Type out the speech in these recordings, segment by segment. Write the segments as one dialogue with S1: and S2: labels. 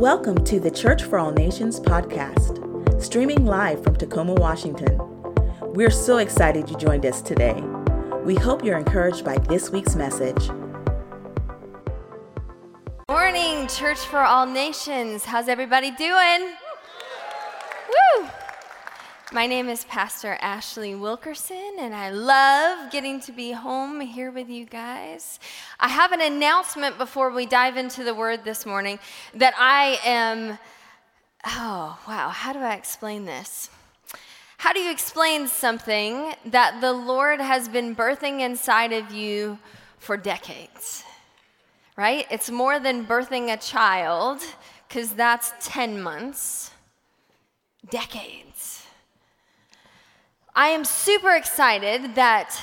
S1: Welcome to the Church for All Nations podcast, streaming live from Tacoma, Washington. We're so excited you joined us today. We hope you're encouraged by this week's message.
S2: Morning, Church for All Nations. How's everybody doing? Woo! My name is Pastor Ashley Wilkerson, and I love getting to be home here with you guys. I have an announcement before we dive into the word this morning that I am. Oh, wow. How do I explain this? How do you explain something that the Lord has been birthing inside of you for decades? Right? It's more than birthing a child, because that's 10 months, decades. I am super excited that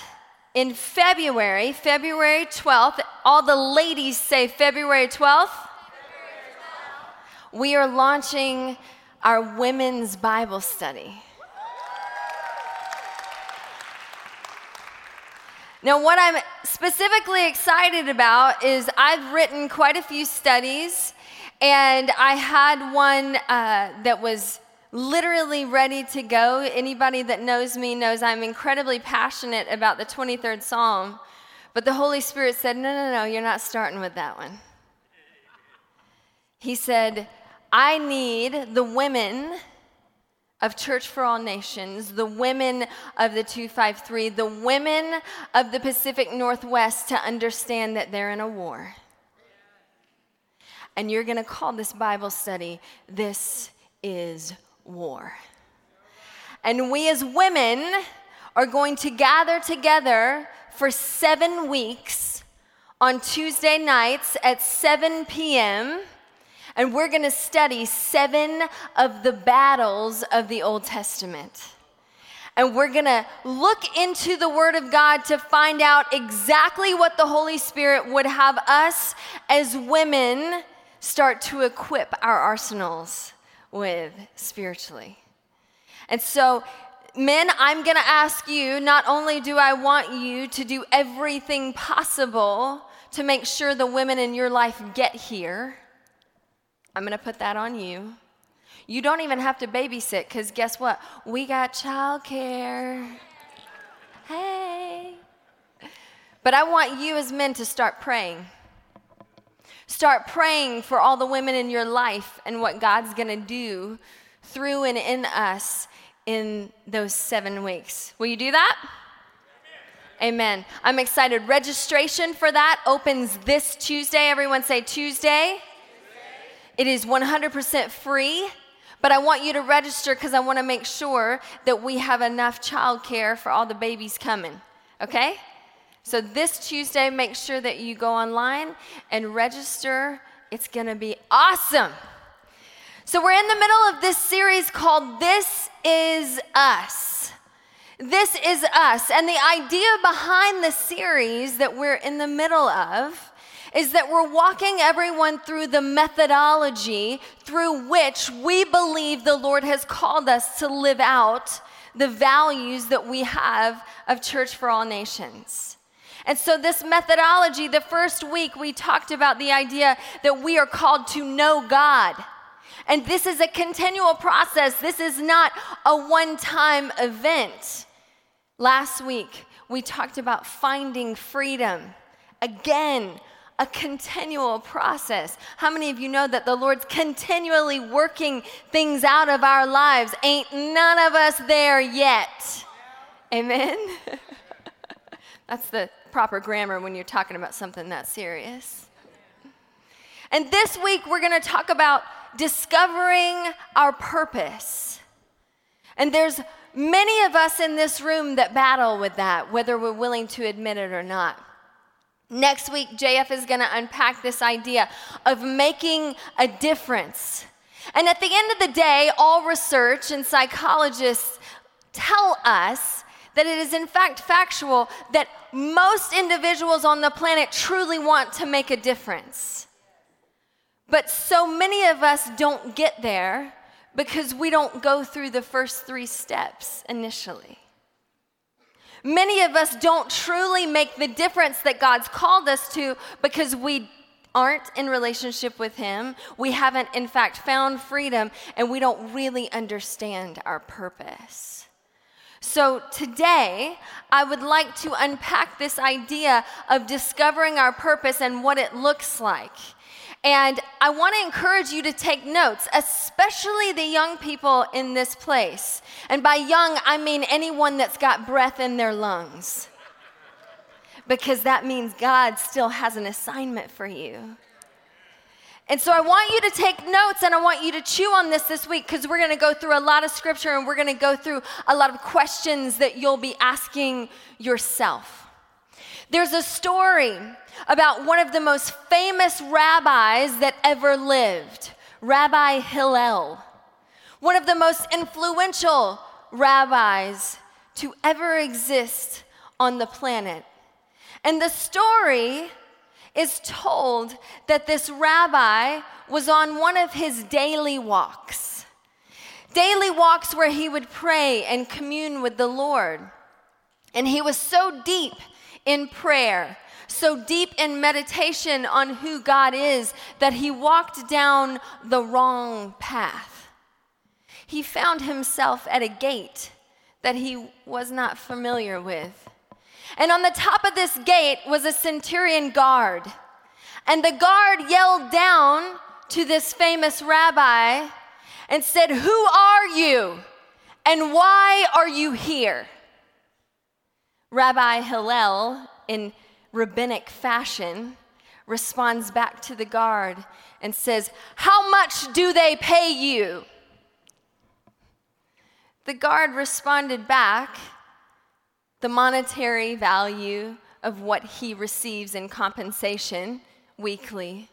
S2: in February, February 12th, all the ladies say February 12th. We are launching our women's Bible study. Now, what I'm specifically excited about is I've written quite a few studies, and I had one uh, that was literally ready to go. Anybody that knows me knows I'm incredibly passionate about the 23rd Psalm. But the Holy Spirit said, No, no, no, you're not starting with that one. He said, I need the women of Church for All Nations, the women of the 253, the women of the Pacific Northwest to understand that they're in a war. And you're going to call this Bible study, This is war. And we as women are going to gather together for seven weeks on Tuesday nights at 7 p.m. And we're going to study seven of the battles of the Old Testament. And we're going to look into the Word of God to find out exactly what the Holy Spirit would have us as women start to equip our arsenals with spiritually. And so, men, I'm going to ask you not only do I want you to do everything possible to make sure the women in your life get here, I'm going to put that on you. You don't even have to babysit because guess what? We got childcare. Hey. But I want you as men to start praying. Start praying for all the women in your life and what God's going to do through and in us in those seven weeks. Will you do that? Amen. I'm excited. Registration for that opens this Tuesday. Everyone say Tuesday. Tuesday. It is 100% free, but I want you to register because I want to make sure that we have enough childcare for all the babies coming. Okay? So this Tuesday, make sure that you go online and register. It's going to be awesome. So we're in the middle of this series called This Is Us. This is us. And the idea behind the series that we're in the middle of is that we're walking everyone through the methodology through which we believe the Lord has called us to live out the values that we have of Church for All Nations. And so, this methodology, the first week, we talked about the idea that we are called to know God. And this is a continual process, this is not a one time event. Last week, we talked about finding freedom. Again, a continual process. How many of you know that the Lord's continually working things out of our lives? Ain't none of us there yet. Amen? That's the proper grammar when you're talking about something that serious. And this week, we're going to talk about discovering our purpose. And there's many of us in this room that battle with that, whether we're willing to admit it or not. Next week, JF is going to unpack this idea of making a difference. And at the end of the day, all research and psychologists tell us that it is in fact factual that most individuals on the planet truly want to make a difference. But so many of us don't get there because we don't go through the first three steps initially. Many of us don't truly make the difference that God's called us to because we aren't in relationship with Him, we haven't, in fact, found freedom, and we don't really understand our purpose. So, today, I would like to unpack this idea of discovering our purpose and what it looks like. And I want to encourage you to take notes, especially the young people in this place. And by young, I mean anyone that's got breath in their lungs. Because that means God still has an assignment for you. And so I want you to take notes and I want you to chew on this this week because we're going to go through a lot of scripture and we're going to go through a lot of questions that you'll be asking yourself. There's a story about one of the most famous rabbis that ever lived, Rabbi Hillel, one of the most influential rabbis to ever exist on the planet. And the story is told that this rabbi was on one of his daily walks. Daily walks where he would pray and commune with the Lord. And he was so deep in prayer so deep in meditation on who God is that he walked down the wrong path. He found himself at a gate that he was not familiar with. And on the top of this gate was a centurion guard. And the guard yelled down to this famous rabbi and said, Who are you? And why are you here? Rabbi Hillel, in rabbinic fashion, responds back to the guard and says, How much do they pay you? The guard responded back, the monetary value of what he receives in compensation weekly.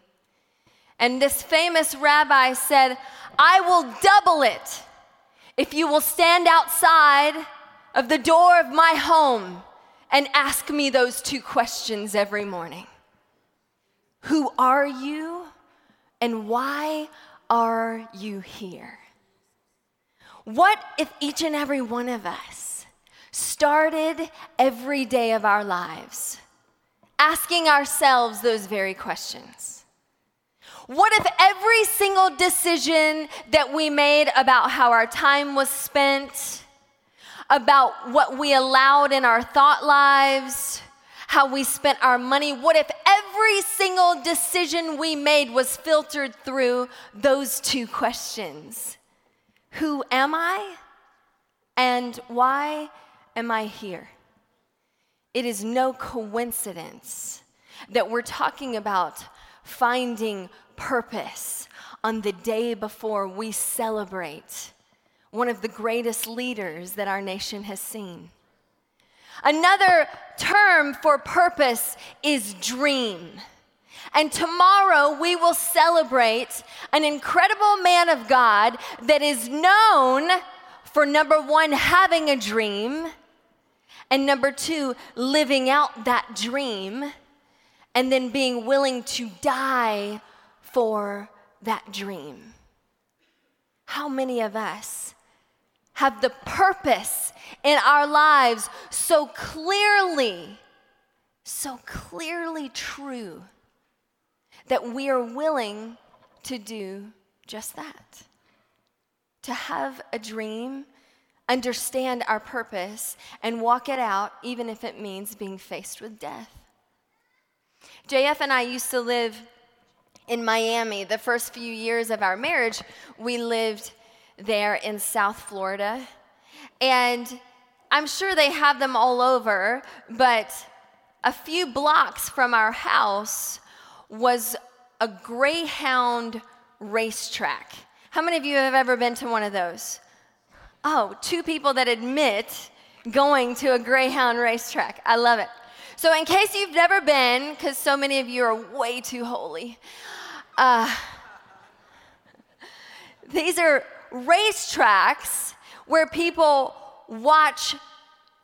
S2: And this famous rabbi said, I will double it if you will stand outside of the door of my home and ask me those two questions every morning Who are you, and why are you here? What if each and every one of us started every day of our lives asking ourselves those very questions? What if every single decision that we made about how our time was spent, about what we allowed in our thought lives, how we spent our money. What if every single decision we made was filtered through those two questions? Who am I? And why am I here? It is no coincidence that we're talking about finding purpose on the day before we celebrate one of the greatest leaders that our nation has seen. Another term for purpose is dream. And tomorrow we will celebrate an incredible man of God that is known for number one, having a dream, and number two, living out that dream, and then being willing to die for that dream. How many of us have the purpose in our lives so clearly, so clearly true that we are willing to do just that. To have a dream, understand our purpose, and walk it out, even if it means being faced with death. JF and I used to live in Miami. The first few years of our marriage, we lived there in South Florida. And I'm sure they have them all over, but a few blocks from our house was a Greyhound racetrack. How many of you have ever been to one of those? Oh, two people that admit going to a Greyhound racetrack. I love it. So, in case you've never been, because so many of you are way too holy, uh, these are racetracks where people watch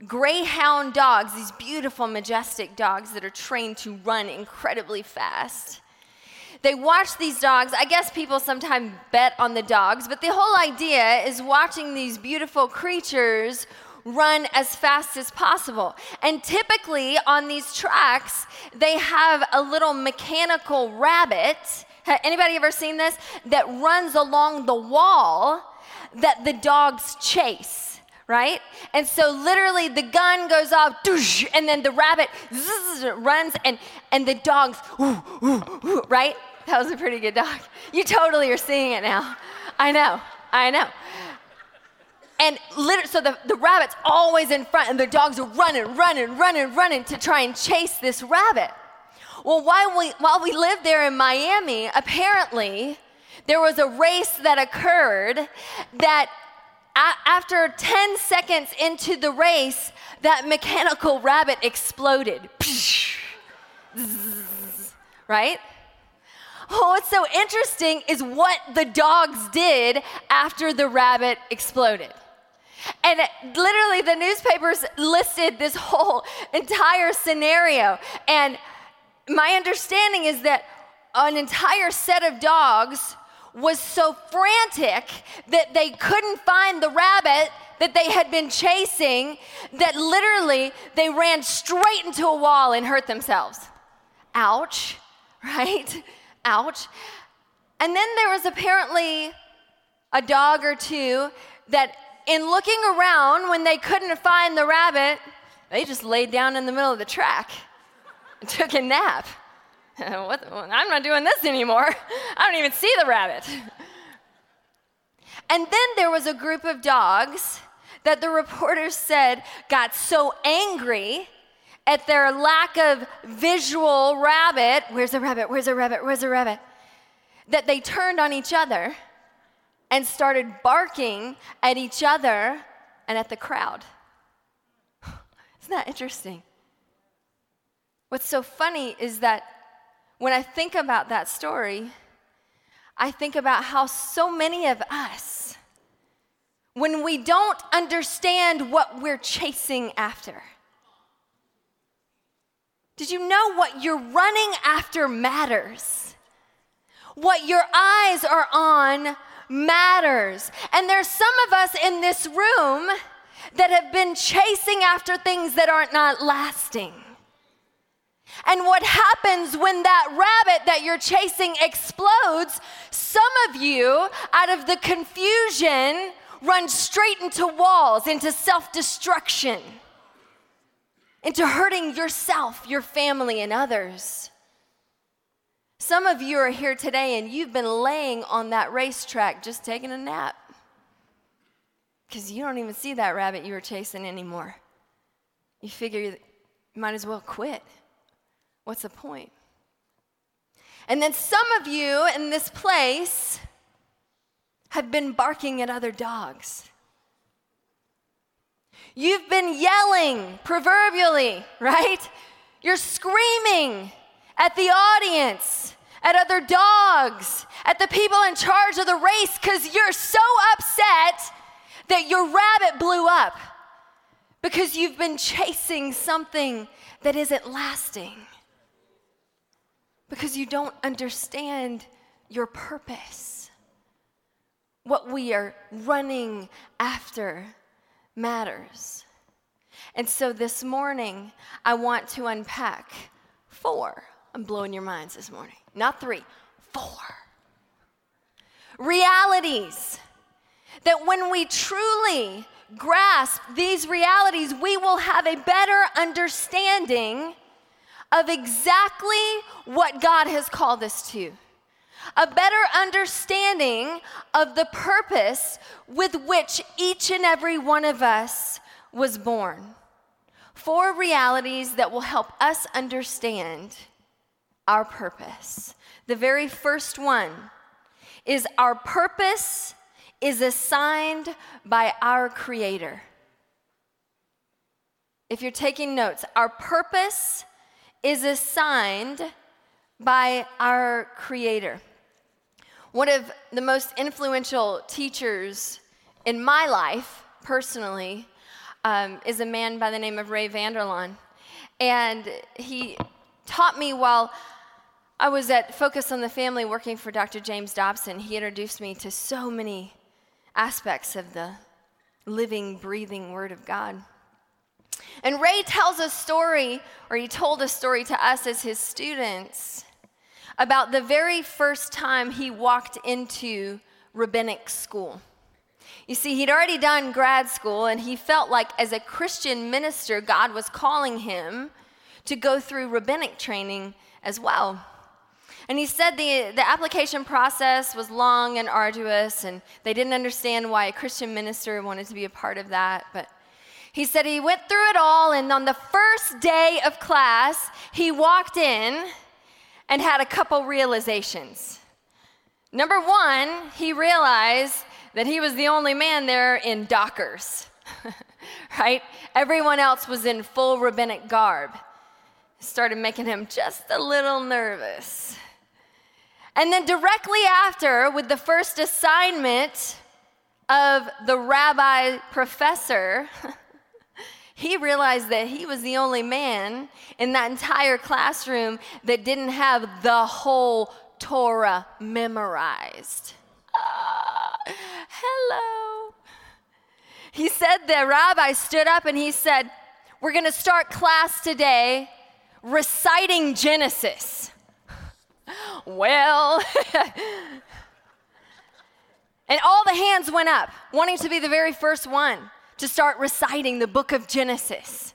S2: greyhound dogs, these beautiful, majestic dogs that are trained to run incredibly fast. They watch these dogs. I guess people sometimes bet on the dogs, but the whole idea is watching these beautiful creatures run as fast as possible. And typically on these tracks, they have a little mechanical rabbit. Anybody ever seen this? That runs along the wall that the dogs chase right? And so literally the gun goes off, and then the rabbit runs, and, and the dogs, right? That was a pretty good dog. You totally are seeing it now. I know, I know. And literally, so the, the rabbit's always in front, and the dogs are running, running, running, running to try and chase this rabbit. Well, while we, while we lived there in Miami, apparently there was a race that occurred that a- after 10 seconds into the race, that mechanical rabbit exploded. right? Oh, what's so interesting is what the dogs did after the rabbit exploded. And literally, the newspapers listed this whole entire scenario. And my understanding is that an entire set of dogs was so frantic that they couldn't find the rabbit that they had been chasing that literally they ran straight into a wall and hurt themselves. Ouch, right? Ouch. And then there was apparently a dog or two that in looking around when they couldn't find the rabbit, they just laid down in the middle of the track and took a nap. what, I'm not doing this anymore. I don't even see the rabbit. And then there was a group of dogs that the reporters said got so angry at their lack of visual rabbit. Where's the rabbit? Where's the rabbit? Where's the rabbit? That they turned on each other and started barking at each other and at the crowd. Isn't that interesting? What's so funny is that when I think about that story, I think about how so many of us, when we don't understand what we're chasing after, did you know what you're running after matters? What your eyes are on matters. And there's some of us in this room that have been chasing after things that aren't not lasting. And what happens when that rabbit that you're chasing explodes, some of you, out of the confusion, run straight into walls, into self destruction, into hurting yourself, your family, and others. Some of you are here today and you've been laying on that racetrack just taking a nap because you don't even see that rabbit you were chasing anymore. You figure you might as well quit. What's the point? And then some of you in this place have been barking at other dogs. You've been yelling, proverbially, right? You're screaming at the audience, at other dogs, at the people in charge of the race because you're so upset that your rabbit blew up because you've been chasing something that isn't lasting because you don't understand your purpose. What we are running after matters. And so this morning, I want to unpack four. I'm blowing your minds this morning. Not three, four. Realities that when we truly grasp these realities, we will have a better understanding of exactly what God has called us to, a better understanding of the purpose with which each and every one of us was born. Four realities that will help us understand our purpose. The very first one is our purpose is assigned by our Creator. If you're taking notes, our purpose is assigned by our Creator. One of the most influential teachers in my life, personally, um, is a man by the name of Ray Vander Laan. And he taught me while I was at Focus on the Family working for Dr. James Dobson. He introduced me to so many aspects of the living, breathing Word of God. And Ray tells a story, or he told a story to us as his students, about the very first time he walked into rabbinic school. You see, he'd already done grad school, and he felt like as a Christian minister, God was calling him to go through rabbinic training as well. And he said the, the application process was long and arduous, and they didn't understand why a Christian minister wanted to be a part of that. But he said he went through it all, and on the first day of class, he walked in and had a couple realizations. Number one, he realized that he was the only man there in Dockers, right? Everyone else was in full rabbinic garb. It started making him just a little nervous. And then directly after, with the first assignment of the rabbi professor, he realized that he was the only man in that entire classroom that didn't have the whole Torah memorized. Ah, hello. He said the rabbi stood up and he said, We're going to start class today reciting Genesis well. and all the hands went up, wanting to be the very first one to start reciting the book of Genesis.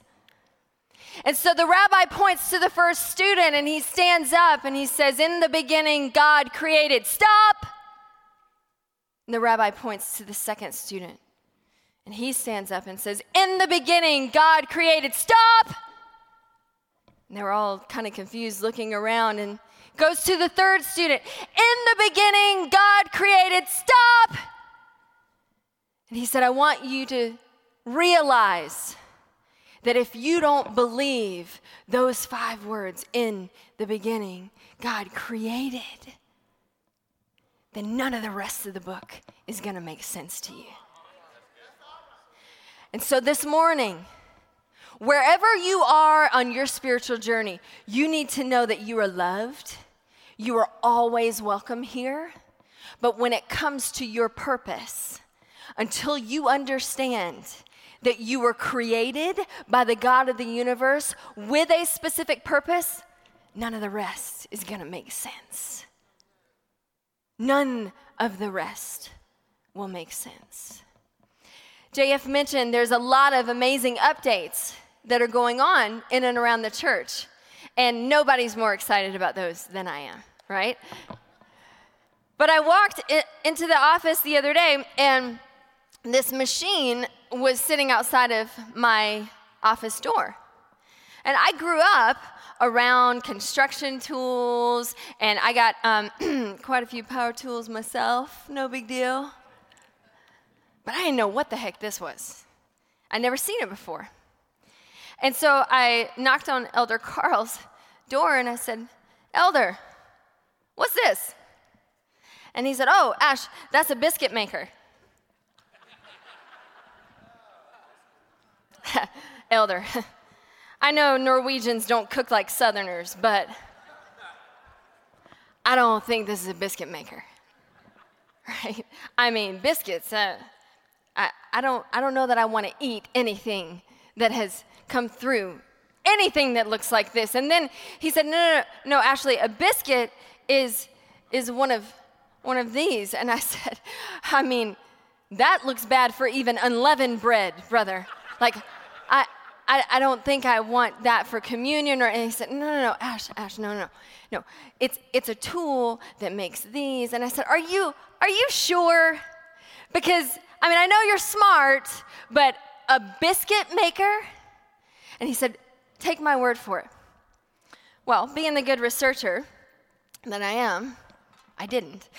S2: And so the rabbi points to the first student and he stands up and he says, In the beginning, God created. Stop! And the rabbi points to the second student and he stands up and says, In the beginning, God created. Stop! And they're all kind of confused looking around and Goes to the third student. In the beginning, God created, stop. And he said, I want you to realize that if you don't believe those five words, in the beginning, God created, then none of the rest of the book is going to make sense to you. And so this morning, wherever you are on your spiritual journey, you need to know that you are loved you are always welcome here. But when it comes to your purpose, until you understand that you were created by the God of the universe with a specific purpose, none of the rest is going to make sense. None of the rest will make sense. JF mentioned there's a lot of amazing updates that are going on in and around the church. And nobody's more excited about those than I am, right? But I walked into the office the other day, and this machine was sitting outside of my office door. And I grew up around construction tools, and I got um, quite a few power tools myself, no big deal. But I didn't know what the heck this was. I'd never seen it before. And so I knocked on Elder Carl's door and I said, Elder, what's this? And he said, Oh, Ash, that's a biscuit maker. Elder, I know Norwegians don't cook like Southerners, but I don't think this is a biscuit maker. Right? I mean, biscuits, uh, I, I, don't, I don't know that I want to eat anything that has come through anything that looks like this. And then he said, no, no, no, no, Ashley, a biscuit is, is one, of, one of these. And I said, I mean, that looks bad for even unleavened bread, brother. Like, I, I, I don't think I want that for communion. Or, and he said, no, no, no, Ash, Ash, no, no, no. It's, it's a tool that makes these. And I said, are you, are you sure? Because, I mean, I know you're smart, but a biscuit maker? And he said, Take my word for it. Well, being the good researcher that I am, I didn't.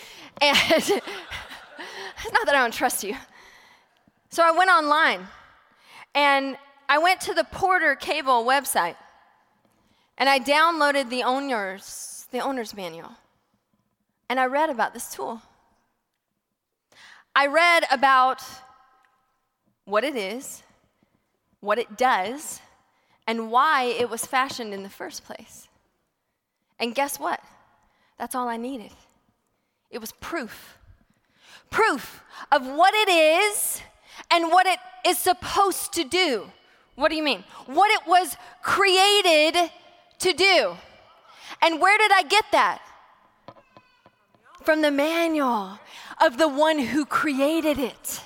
S2: And it's not that I don't trust you. So I went online and I went to the Porter Cable website and I downloaded the owner's, the owner's manual. And I read about this tool. I read about what it is, what it does, and why it was fashioned in the first place. And guess what? That's all I needed. It was proof. Proof of what it is and what it is supposed to do. What do you mean? What it was created to do. And where did I get that? From the manual of the one who created it.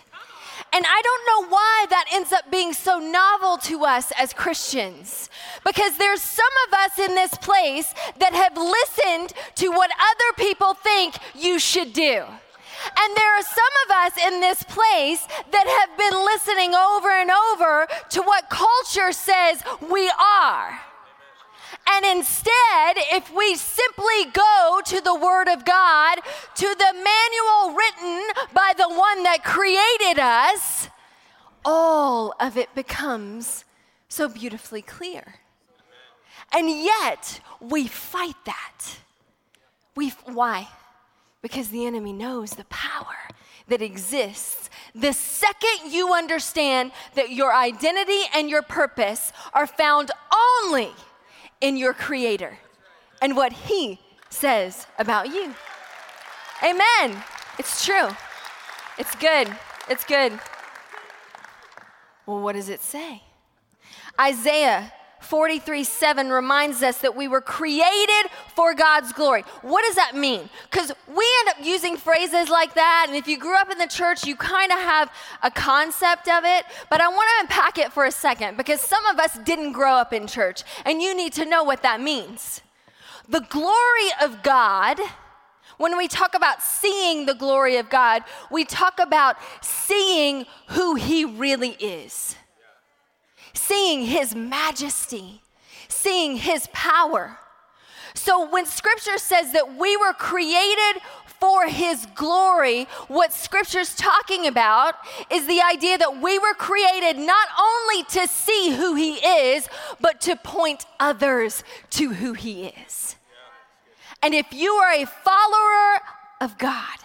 S2: And I don't know why that ends up being so novel to us as Christians. Because there's some of us in this place that have listened to what other people think you should do. And there are some of us in this place that have been listening over and over to what culture says we are. And instead, if we simply go to the Word of God, to the manual written by the one that created us, all of it becomes so beautifully clear. And yet, we fight that. We, why? Because the enemy knows the power that exists. The second you understand that your identity and your purpose are found only in your Creator and what He says about you. Amen. It's true. It's good. It's good. Well, what does it say? Isaiah 43 7 reminds us that we were created for God's glory. What does that mean? Because we end up using phrases like that, and if you grew up in the church, you kind of have a concept of it. But I want to unpack it for a second because some of us didn't grow up in church, and you need to know what that means. The glory of God. When we talk about seeing the glory of God, we talk about seeing who He really is seeing his majesty, seeing his power. So when scripture says that we were created for his glory, what scripture's talking about is the idea that we were created not only to see who he is, but to point others to who he is. And if you are a follower of God,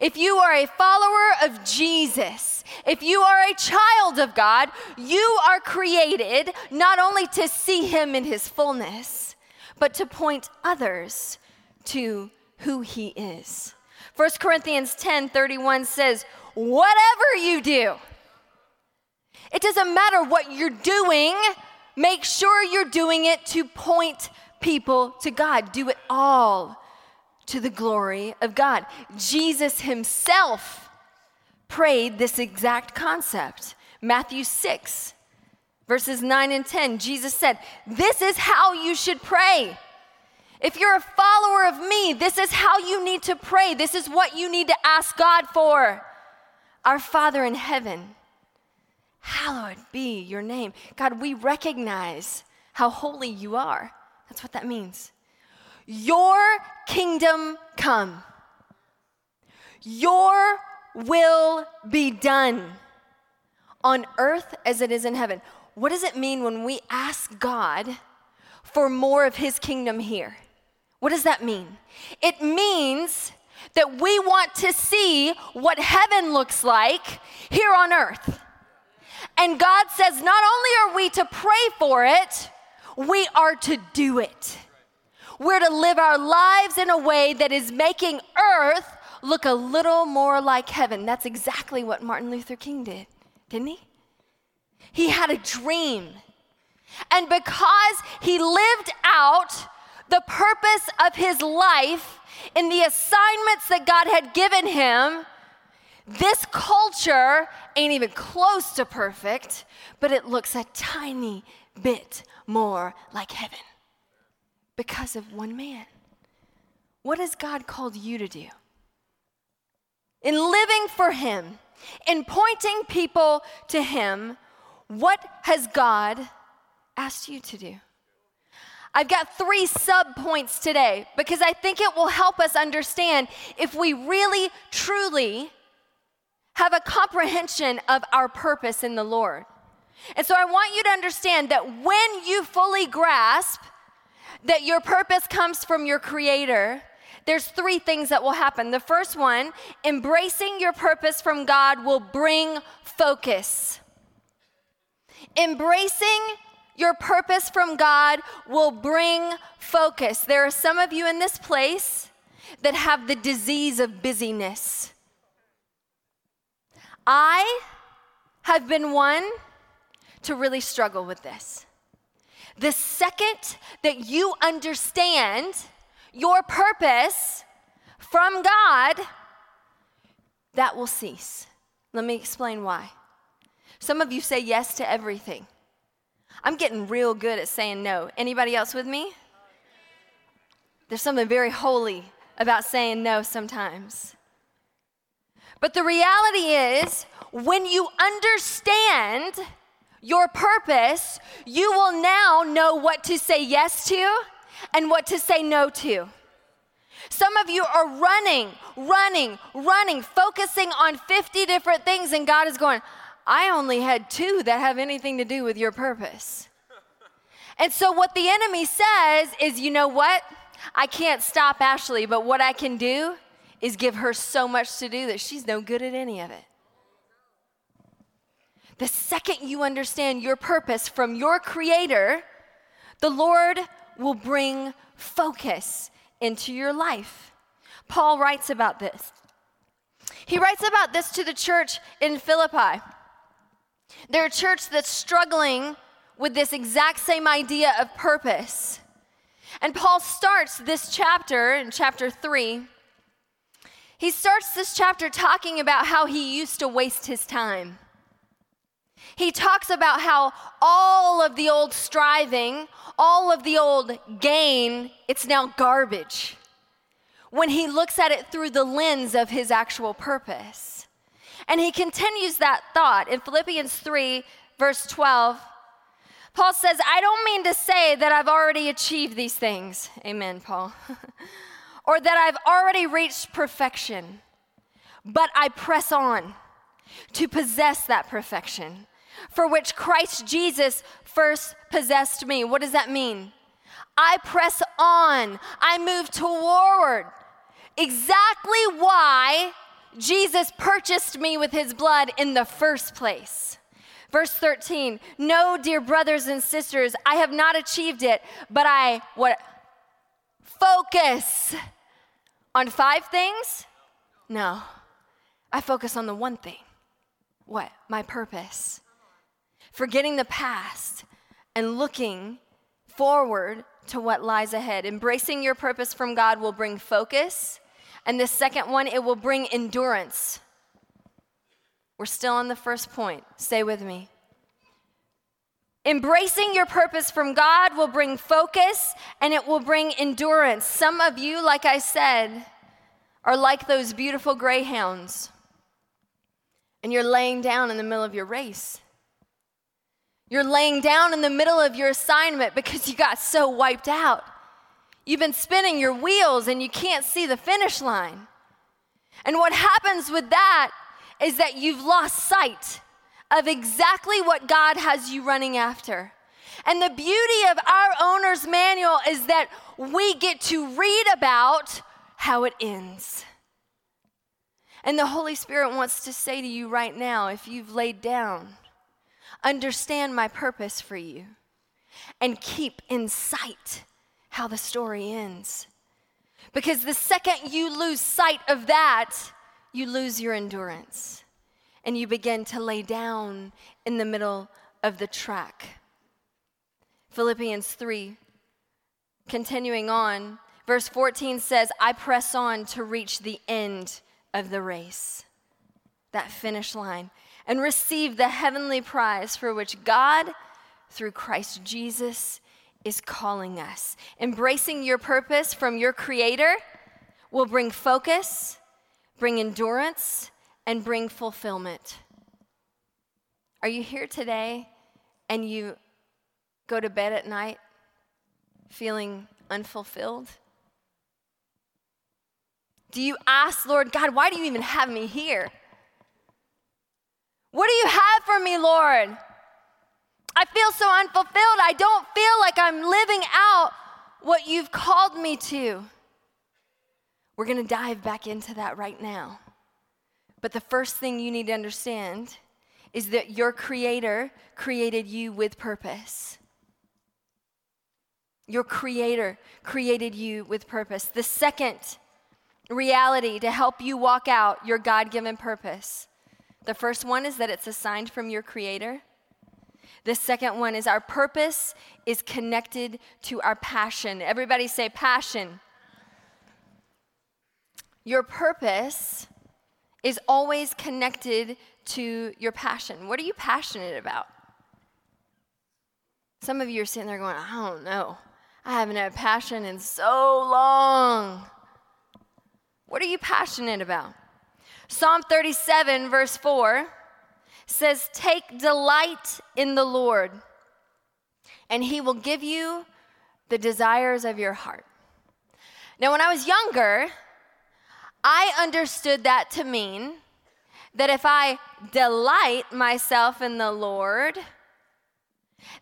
S2: if you are a follower of Jesus, if you are a child of God, you are created not only to see Him in His fullness, but to point others to who He is. 1 Corinthians 10 31 says, Whatever you do, it doesn't matter what you're doing, make sure you're doing it to point people to God. Do it all to the glory of God. Jesus himself prayed this exact concept. Matthew 6, verses 9 and 10, Jesus said, This is how you should pray. If you're a follower of me, this is how you need to pray. This is what you need to ask God for. Our Father in heaven, hallowed be your name. God, we recognize how holy you are. That's what that means. Your kingdom come. Your will be done on earth as it is in heaven. What does it mean when we ask God for more of his kingdom here? What does that mean? It means that we want to see what heaven looks like here on earth. And God says, not only are we to pray for it, we are to do it. We're to live our lives in a way that is making earth look a little more like heaven. That's exactly what Martin Luther King did, didn't he? He had a dream. And because he lived out the purpose of his life in the assignments that God had given him, this culture ain't even close to perfect, but it looks a tiny bit more like heaven because of one man. What has God called you to do? In living for Him, in pointing people to Him, what has God asked you to do? I've got three sub points today because I think it will help us understand if we really, truly have a comprehension of our purpose in the Lord. And so I want you to understand that when you fully grasp that your purpose comes from your creator, there's three things that will happen. The first one, embracing your purpose from God will bring focus. Embracing your purpose from God will bring focus. There are some of you in this place that have the disease of busyness. I have been one to really struggle with this. The second that you understand your purpose from God, that will cease. Let me explain why. Some of you say yes to everything. I'm getting real good at saying no. Anybody else with me? There's something very holy about saying no sometimes. But the reality is, when you understand your purpose, you will now know what to say yes to and what to say no to. Some of you are running, running, running, focusing on 50 different things, and God is going, I only had two that have anything to do with your purpose. And so, what the enemy says is, you know what? I can't stop Ashley, but what I can do is give her so much to do that she's no good at any of it. The second you understand your purpose from your Creator, the Lord will bring focus into your life. Paul writes about this. He writes about this to the church in Philippi. They're a church that's struggling with this exact same idea of purpose. And Paul starts this chapter in chapter 3. He starts this chapter talking about how he used to waste his time. He talks about how all of the old striving, all of the old gain, it's now garbage when he looks at it through the lens of his actual purpose. And he continues that thought in Philippians 3, verse 12. Paul says, I don't mean to say that I've already achieved these things. Amen, Paul. or that I've already reached perfection, but I press on to possess that perfection for which Christ Jesus first possessed me. What does that mean? I press on, I move toward exactly why Jesus purchased me with his blood in the first place. Verse 13, no, dear brothers and sisters, I have not achieved it, but I what focus on five things? No. I focus on the one thing. What? My purpose forgetting the past and looking forward to what lies ahead. Embracing your purpose from God will bring focus. And the second one, it will bring endurance. We're still on the first point. Stay with me. Embracing your purpose from God will bring focus and it will bring endurance. Some of you, like I said, are like those beautiful greyhounds, and you're laying down in the middle of your race. You're laying down in the middle of your assignment because you got so wiped out. You've been spinning your wheels and you can't see the finish line. And what happens with that is that you've lost sight of exactly what God has you running after. And the beauty of our owner's manual is that we get to read about how it ends. And the Holy Spirit wants to say to you right now if you've laid down, understand my purpose for you, and keep in sight how the story ends. Because the second you lose sight of that, you lose your endurance and you begin to lay down in the middle of the track. Philippians 3, continuing on, verse 14 says, I press on to reach the end of the race, that finish line and receive the heavenly prize for which God, through Christ Jesus, is calling us. Embracing your purpose from your Creator will bring focus, bring endurance, and bring fulfillment. Are you here today and you go to bed at night feeling unfulfilled? Do you ask, Lord God, why do you even have me here? What do you have for me, Lord? I feel so unfulfilled. I don't feel like I'm living out what you've called me to. We're going to dive back into that right now. But the first thing you need to understand is that your Creator created you with purpose. Your Creator created you with purpose. The second reality to help you walk out your God given purpose The first one is that it's assigned from your Creator. The second one is our purpose is connected to our passion. Everybody say passion. Your purpose is always connected to your passion. What are you passionate about? Some of you are sitting there going, I don't know. I haven't had passion in so long. What are you passionate about? Psalm 37, verse 4 says, Take delight in the Lord, and he will give you the desires of your heart. Now, when I was younger, I understood that to mean that if I delight myself in the Lord,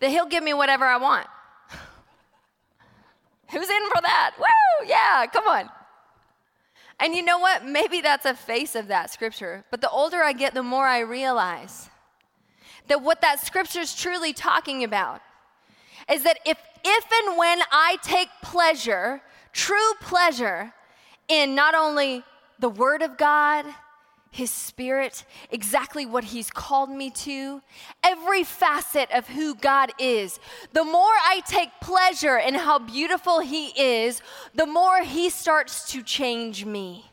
S2: that He'll give me whatever I want. Who's in for that? Woo! Yeah, come on. And you know what? Maybe that's a face of that scripture. But the older I get, the more I realize that what that scripture is truly talking about is that if, if and when I take pleasure, true pleasure, in not only the Word of God, his Spirit, exactly what He's called me to, every facet of who God is. The more I take pleasure in how beautiful He is, the more He starts to change me.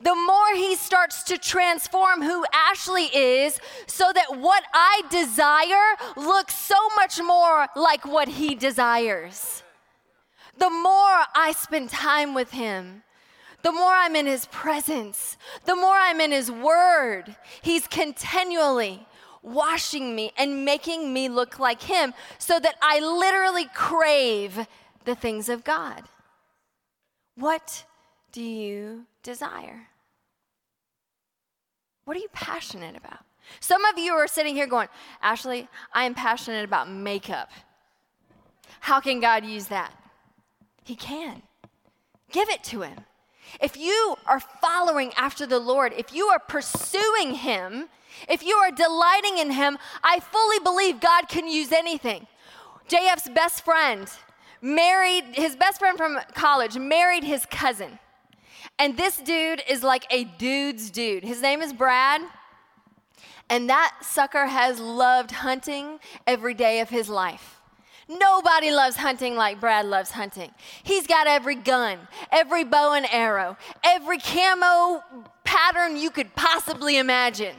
S2: The more He starts to transform who Ashley is, so that what I desire looks so much more like what He desires. The more I spend time with Him, the more I'm in His presence, the more I'm in His Word, He's continually washing me and making me look like Him so that I literally crave the things of God. What do you desire? What are you passionate about? Some of you are sitting here going, Ashley, I am passionate about makeup. How can God use that? He can. Give it to Him. If you are following after the Lord, if you are pursuing Him, if you are delighting in Him, I fully believe God can use anything. JF's best friend married, his best friend from college married his cousin. And this dude is like a dude's dude. His name is Brad. And that sucker has loved hunting every day of his life. Nobody loves hunting like Brad loves hunting. He's got every gun, every bow and arrow, every camo pattern you could possibly imagine.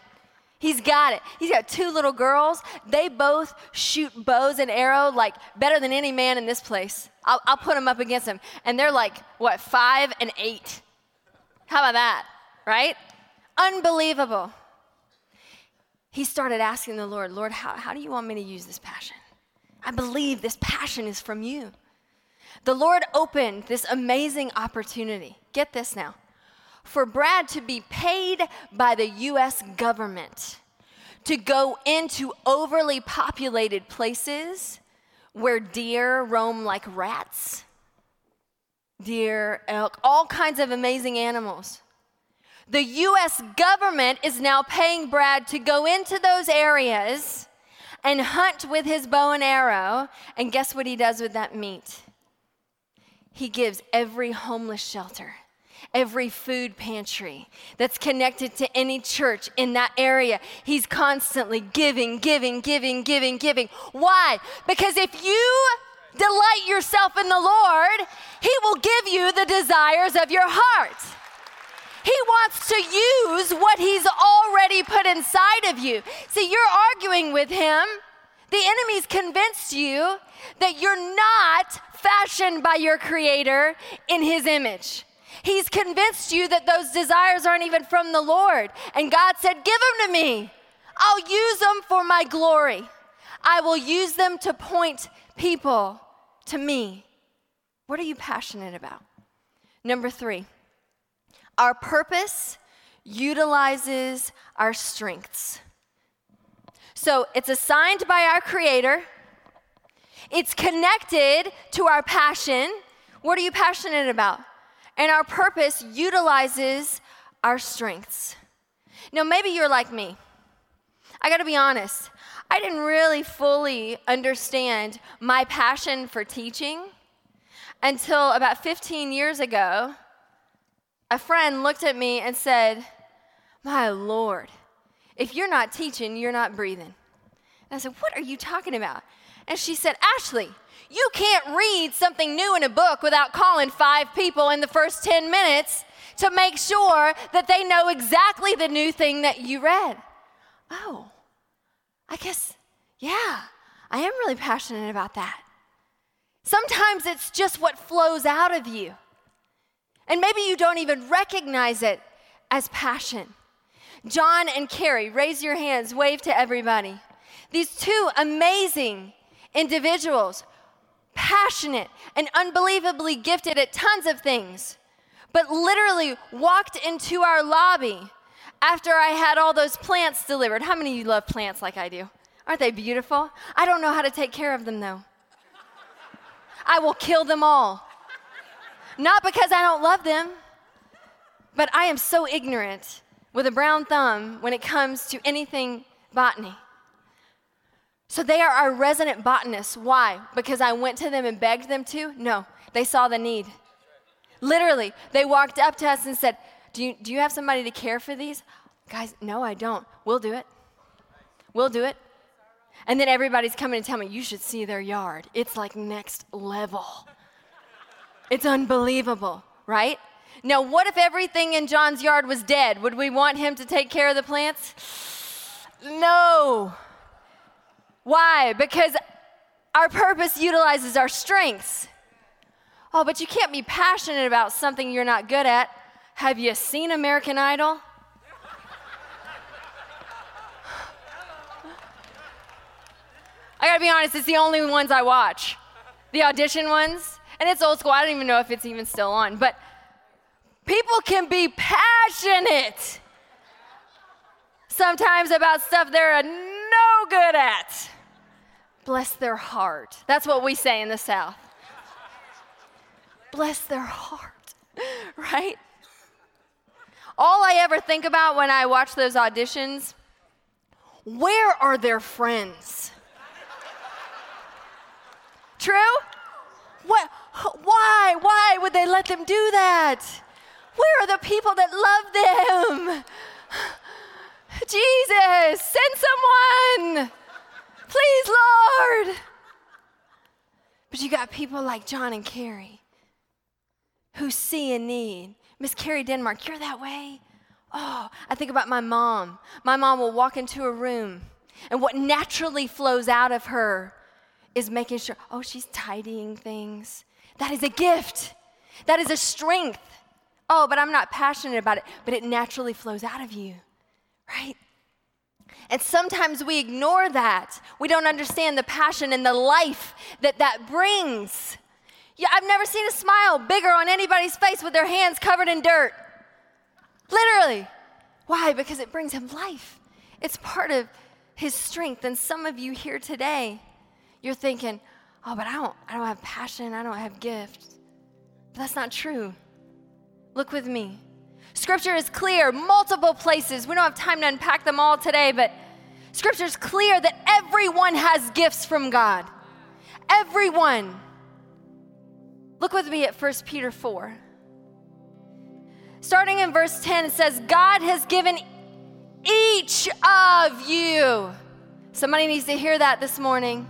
S2: He's got it. He's got two little girls. They both shoot bows and arrow like better than any man in this place. I'll, I'll put them up against them. And they're like, what, five and eight? How about that, right? Unbelievable. He started asking the Lord, Lord, how, how do you want me to use this passion? I believe this passion is from you. The Lord opened this amazing opportunity. Get this now. For Brad to be paid by the US government to go into overly populated places where deer roam like rats, deer, elk, all kinds of amazing animals. The US government is now paying Brad to go into those areas and hunt with his bow and arrow. And guess what he does with that meat? He gives every homeless shelter, every food pantry that's connected to any church in that area. He's constantly giving, giving, giving, giving, giving. Why? Because if you delight yourself in the Lord, He will give you the desires of your heart. He wants to use what He's already put inside of you. See, you're arguing with Him. The enemy's convinced you that you're not fashioned by your Creator in His image. He's convinced you that those desires aren't even from the Lord. And God said, Give them to me. I'll use them for my glory. I will use them to point people to me. What are you passionate about? Number three. Our purpose utilizes our strengths. So it's assigned by our Creator, it's connected to our passion. What are you passionate about? And our purpose utilizes our strengths. Now, maybe you're like me. I gotta be honest, I didn't really fully understand my passion for teaching until about 15 years ago a friend looked at me and said, My Lord, If you're not teaching, you're not breathing. And I said, What are you talking about? And she said, Ashley, you can't read something new in a book without calling five people in the first 10 minutes to make sure that they know exactly the new thing that you read. Oh, I guess, yeah, I am really passionate about that. Sometimes it's just what flows out of you. And maybe you don't even recognize it as passion. John and Carrie, raise your hands, wave to everybody. These two amazing individuals, passionate and unbelievably gifted at tons of things, but literally walked into our lobby after I had all those plants delivered. How many of you love plants like I do? Aren't they beautiful? I don't know how to take care of them though. I will kill them all. Not because I don't love them, but I am so ignorant with a brown thumb when it comes to anything botany. So they are our resident botanists. Why? Because I went to them and begged them to? No, they saw the need. Literally, they walked up to us and said, do you, do you have somebody to care for these? Guys, no, I don't. We'll do it. We'll do it. And then everybody's coming to tell me, you should see their yard. It's like next level. It's unbelievable, right? Now, what if everything in John's yard was dead? Would we want him to take care of the plants? No. Why? Because our purpose utilizes our strengths. Oh, but you can't be passionate about something you're not good at. Have you seen American Idol? I gotta be honest, it's the only ones I watch. The audition ones. And it's old school. I don't even know if it's even still on. But people can be passionate sometimes about stuff they're no good at. Bless their heart. That's what we say in the South. Bless their heart, right? All I ever think about when I watch those auditions, where are their friends? True? What, why? Why would they let them do that? Where are the people that love them? Jesus, send someone. Please, Lord. But you got people like John and Carrie who see a need. Miss Carrie Denmark, you're that way? Oh, I think about my mom. My mom will walk into a room, and what naturally flows out of her is making sure, oh, she's tidying things. That is a gift, that is a strength. Oh, but I'm not passionate about it, but it naturally flows out of you, right? And sometimes we ignore that. We don't understand the passion and the life that that brings. Yeah, I've never seen a smile bigger on anybody's face with their hands covered in dirt. Literally. Why? Because it brings him life. It's part of his strength. And some of you here today, you're thinking, oh, but I don't, I don't have passion, I don't have gifts. But that's not true. Look with me. Scripture is clear, multiple places. We don't have time to unpack them all today, but Scripture is clear that everyone has gifts from God. Everyone. Look with me at 1 Peter 4. Starting in verse 10, it says, God has given each of you. Somebody needs to hear that this morning.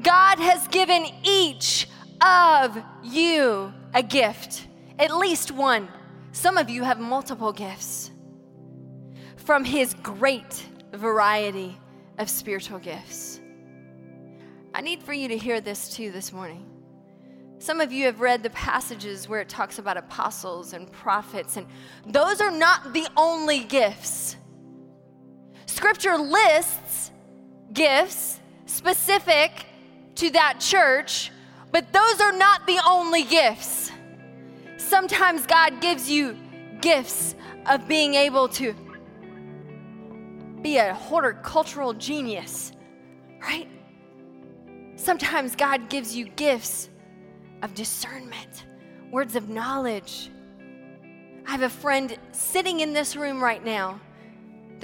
S2: God has given each of you a gift, at least one. Some of you have multiple gifts from His great variety of spiritual gifts. I need for you to hear this too this morning. Some of you have read the passages where it talks about apostles and prophets, and those are not the only gifts. Scripture lists gifts specific to that church, but those are not the only gifts. Sometimes God gives you gifts of being able to be a horticultural genius, right? Sometimes God gives you gifts of discernment, words of knowledge. I have a friend sitting in this room right now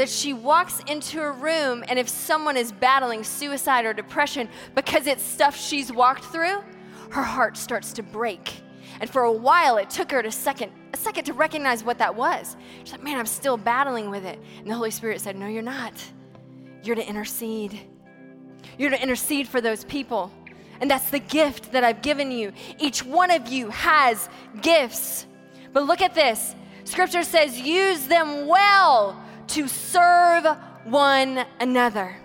S2: that she walks into a room, and if someone is battling suicide or depression because it's stuff she's walked through, her heart starts to break. And for a while, it took her a second, a second to recognize what that was. She's like, man, I'm still battling with it. And the Holy Spirit said, no, you're not. You're to intercede. You're to intercede for those people. And that's the gift that I've given you. Each one of you has gifts. But look at this Scripture says, use them well to serve one another.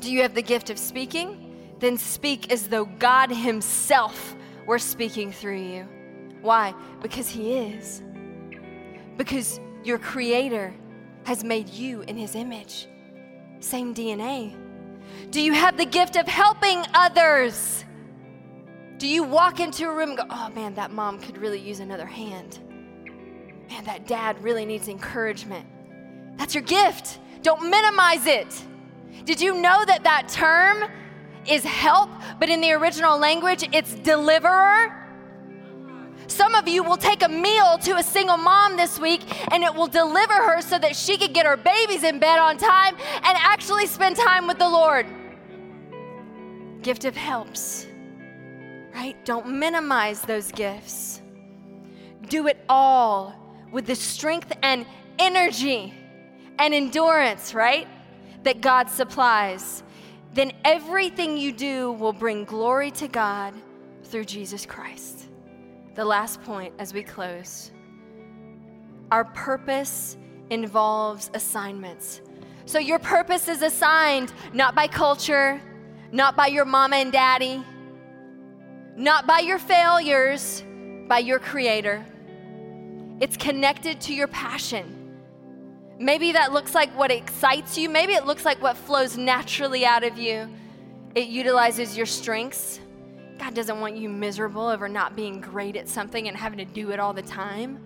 S2: Do you have the gift of speaking? Then speak as though God Himself were speaking through you. Why? Because He is. Because your Creator has made you in His image. Same DNA. Do you have the gift of helping others? Do you walk into a room and go, oh man, that mom could really use another hand? Man, that dad really needs encouragement. That's your gift. Don't minimize it. Did you know that that term is help, but in the original language, it's deliverer? Some of you will take a meal to a single mom this week and it will deliver her so that she could get her babies in bed on time and actually spend time with the Lord. Gift of helps, right? Don't minimize those gifts. Do it all with the strength and energy and endurance, right? That God supplies. Then everything you do will bring glory to God through Jesus Christ. The last point as we close our purpose involves assignments. So your purpose is assigned not by culture, not by your mama and daddy, not by your failures, by your creator. It's connected to your passion. Maybe that looks like what excites you. Maybe it looks like what flows naturally out of you. It utilizes your strengths. God doesn't want you miserable over not being great at something and having to do it all the time.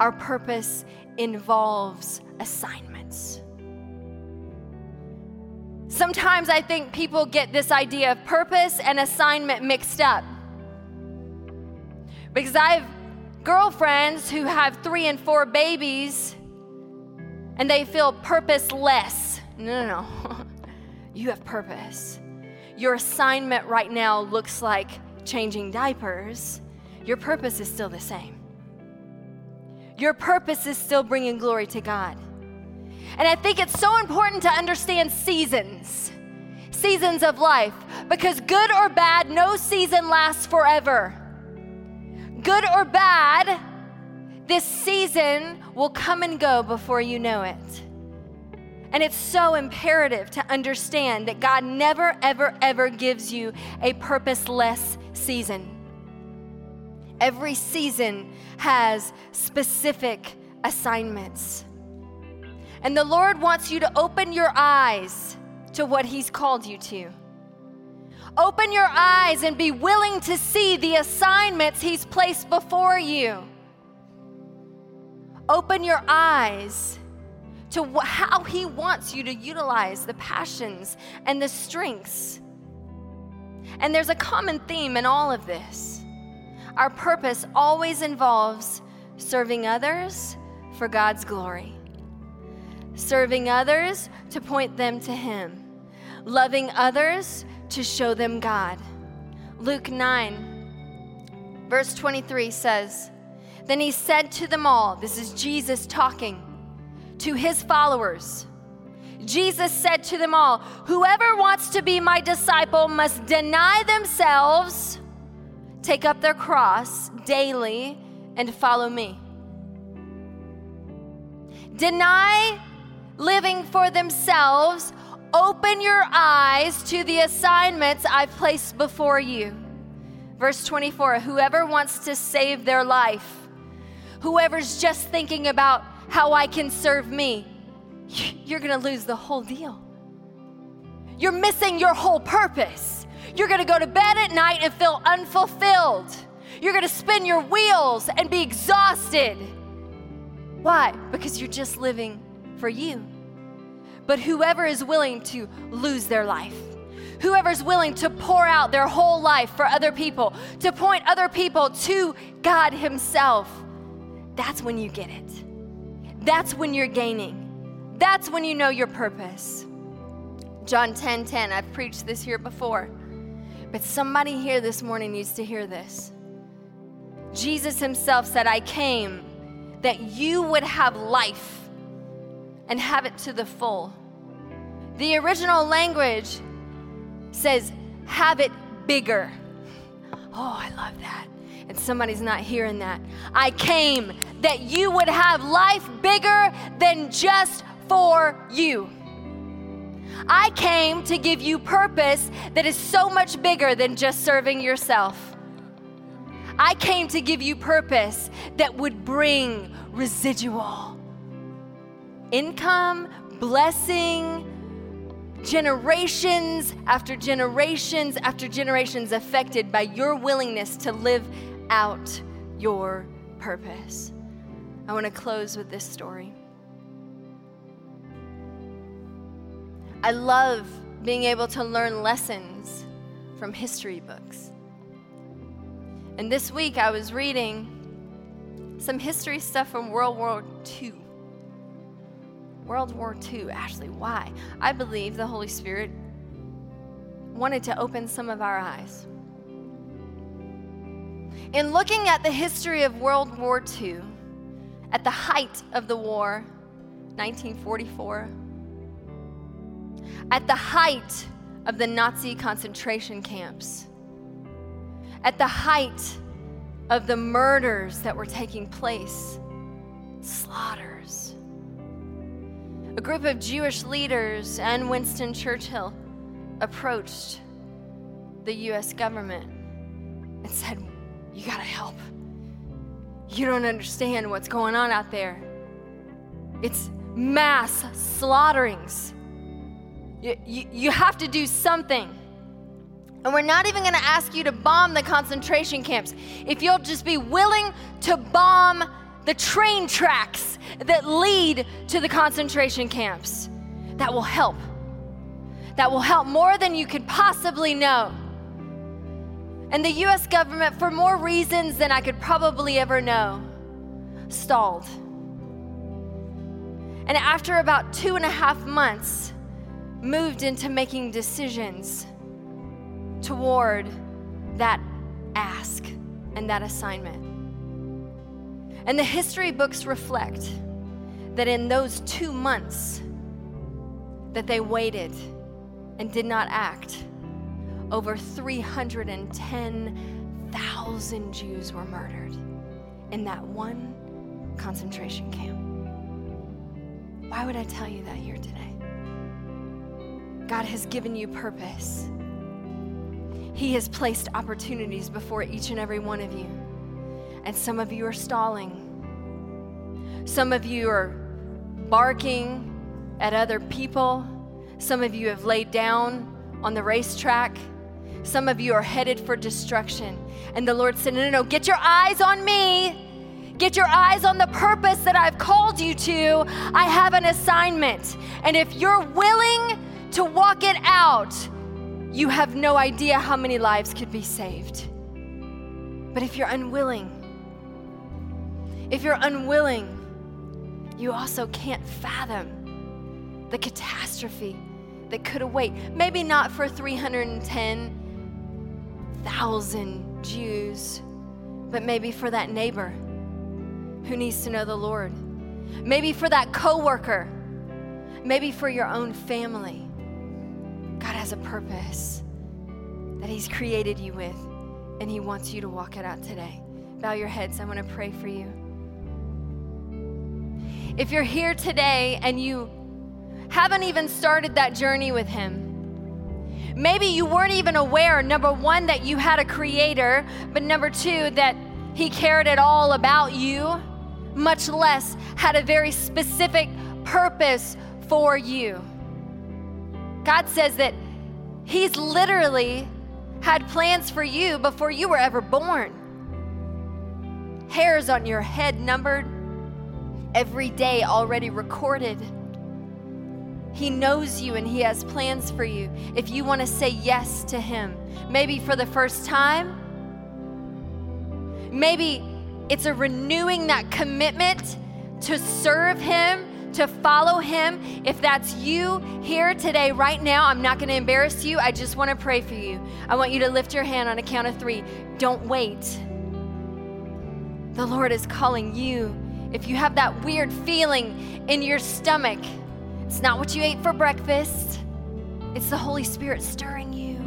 S2: Our purpose involves assignments. Sometimes I think people get this idea of purpose and assignment mixed up. Because I have girlfriends who have three and four babies and they feel purposeless. No, no, no. you have purpose. Your assignment right now looks like changing diapers. Your purpose is still the same. Your purpose is still bringing glory to God. And I think it's so important to understand seasons, seasons of life, because good or bad, no season lasts forever. Good or bad, this season will come and go before you know it. And it's so imperative to understand that God never, ever, ever gives you a purposeless season. Every season has specific assignments. And the Lord wants you to open your eyes to what He's called you to. Open your eyes and be willing to see the assignments He's placed before you. Open your eyes to wh- how He wants you to utilize the passions and the strengths. And there's a common theme in all of this. Our purpose always involves serving others for God's glory serving others to point them to Him, loving others to show them God. Luke 9, verse 23 says, Then he said to them all, this is Jesus talking to his followers. Jesus said to them all, Whoever wants to be my disciple must deny themselves, take up their cross daily, and follow me. Deny living for themselves, open your eyes to the assignments I've placed before you. Verse 24 Whoever wants to save their life, whoever's just thinking about how I can serve me, you're gonna lose the whole deal. You're missing your whole purpose. You're gonna go to bed at night and feel unfulfilled. You're gonna spin your wheels and be exhausted. Why? Because you're just living for you. But whoever is willing to lose their life, whoever's willing to pour out their whole life for other people, to point other people to God Himself, that's when you get it. That's when you're gaining. That's when you know your purpose. John 10 10, I've preached this here before, but somebody here this morning needs to hear this. Jesus himself said, I came that you would have life and have it to the full. The original language says, have it bigger. Oh, I love that. And somebody's not hearing that. I came that you would have life bigger than just for you. I came to give you purpose that is so much bigger than just serving yourself. I came to give you purpose that would bring residual income, blessing, generations after generations after generations affected by your willingness to live out your purpose. I want to close with this story. I love being able to learn lessons from history books. And this week I was reading some history stuff from World War II. World War II, Ashley, why? I believe the Holy Spirit wanted to open some of our eyes. In looking at the history of World War II, at the height of the war, 1944, at the height of the Nazi concentration camps, at the height of the murders that were taking place, slaughters. A group of Jewish leaders and Winston Churchill approached the US government and said, You gotta help. You don't understand what's going on out there. It's mass slaughterings. You, you, you have to do something. And we're not even going to ask you to bomb the concentration camps. If you'll just be willing to bomb the train tracks that lead to the concentration camps, that will help. That will help more than you could possibly know. And the US government, for more reasons than I could probably ever know, stalled. And after about two and a half months, moved into making decisions toward that ask and that assignment. And the history books reflect that in those two months that they waited and did not act, over 310,000 Jews were murdered in that one concentration camp. Why would I tell you that here today? God has given you purpose. He has placed opportunities before each and every one of you. And some of you are stalling. Some of you are barking at other people. Some of you have laid down on the racetrack. Some of you are headed for destruction. And the Lord said, No, no, no, get your eyes on me. Get your eyes on the purpose that I've called you to. I have an assignment. And if you're willing to walk it out, you have no idea how many lives could be saved. But if you're unwilling, if you're unwilling, you also can't fathom the catastrophe that could await. Maybe not for 310,000 Jews, but maybe for that neighbor who needs to know the Lord. Maybe for that coworker. Maybe for your own family. God has a purpose that He's created you with, and He wants you to walk it out today. Bow your heads. I want to pray for you. If you're here today and you haven't even started that journey with Him, maybe you weren't even aware, number one, that you had a creator, but number two, that He cared at all about you, much less had a very specific purpose for you. God says that He's literally had plans for you before you were ever born. Hairs on your head numbered, every day already recorded. He knows you and He has plans for you. If you want to say yes to Him, maybe for the first time, maybe it's a renewing that commitment to serve Him to follow him. If that's you here today, right now, I'm not going to embarrass you. I just want to pray for you. I want you to lift your hand on a count of three. Don't wait. The Lord is calling you. If you have that weird feeling in your stomach, it's not what you ate for breakfast, it's the Holy Spirit stirring you,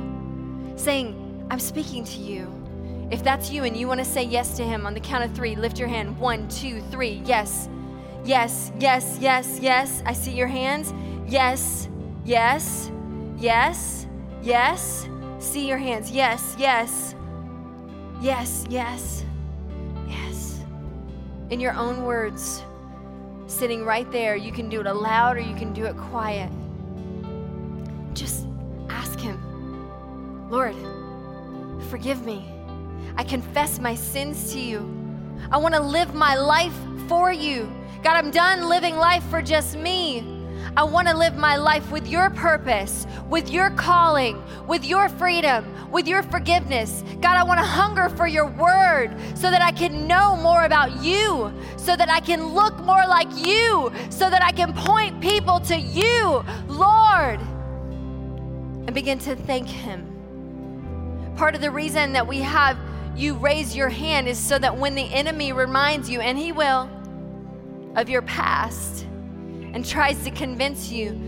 S2: saying, I'm speaking to you. If that's you and you want to say yes to Him on the count of three, lift your hand. One, two, three. Yes, yes, yes, yes, yes. I see your hands. Yes, yes, yes, yes. See your hands. Yes, yes, yes, yes, yes. In your own words, sitting right there, you can do it aloud or you can do it quiet. Just ask Him, Lord, forgive me. I confess my sins to you. I want to live my life for you. God, I'm done living life for just me. I want to live my life with your purpose, with your calling, with your freedom, with your forgiveness. God, I want to hunger for your word so that I can know more about you, so that I can look more like you, so that I can point people to you, Lord, and begin to thank Him. Part of the reason that we have you raise your hand is so that when the enemy reminds you, and he will, of your past and tries to convince you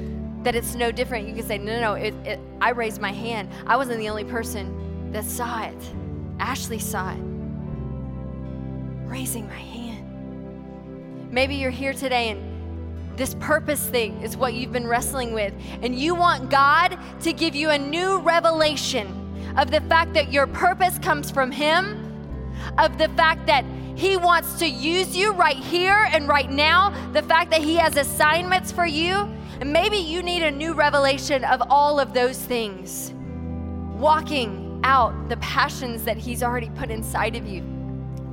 S2: that it's no different, you can say, No, no, no, it, it, I raised my hand. I wasn't the only person that saw it. Ashley saw it. Raising my hand. Maybe you're here today and this purpose thing is what you've been wrestling with, and you want God to give you a new revelation of the fact that your purpose comes from Him, of the fact that He wants to use you right here and right now, the fact that He has assignments for you. And maybe you need a new revelation of all of those things. Walking out the passions that He's already put inside of you,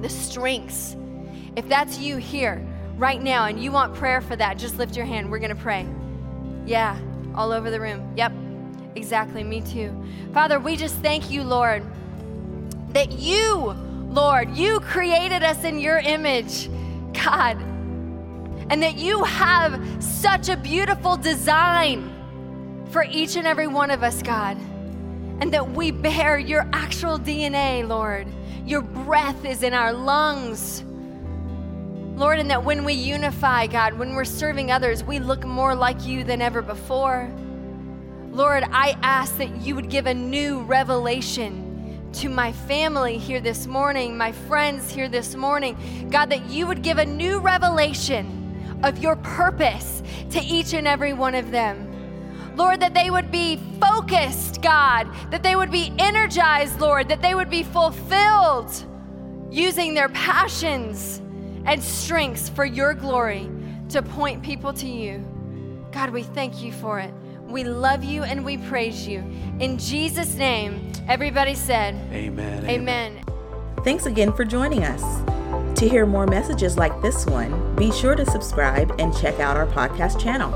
S2: the strengths. If that's you here right now and you want prayer for that, just lift your hand. We're going to pray. Yeah, all over the room. Yep, exactly. Me too. Father, we just thank you, Lord, that you, Lord, you created us in your image, God, and that you have such a beautiful design for each and every one of us, God, and that we bear your actual DNA, Lord. Your breath is in our lungs. Lord, and that when we unify, God, when we're serving others, we look more like you than ever before. Lord, I ask that you would give a new revelation to my family here this morning, my friends here this morning. God, that you would give a new revelation of your purpose to each and every one of them. Lord, that they would be focused, God, that they would be energized, Lord, that they would be fulfilled using their passions and strengths for your glory to point people to you. God, we thank you for it. We love you and we praise you. In Jesus' name, everybody said,
S3: Amen.
S2: Amen.
S1: Thanks again for joining us. To hear more messages like this one, be sure to subscribe and check out our podcast channel.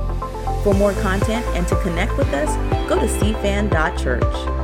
S1: For more content and to connect with us, go to cfan.church.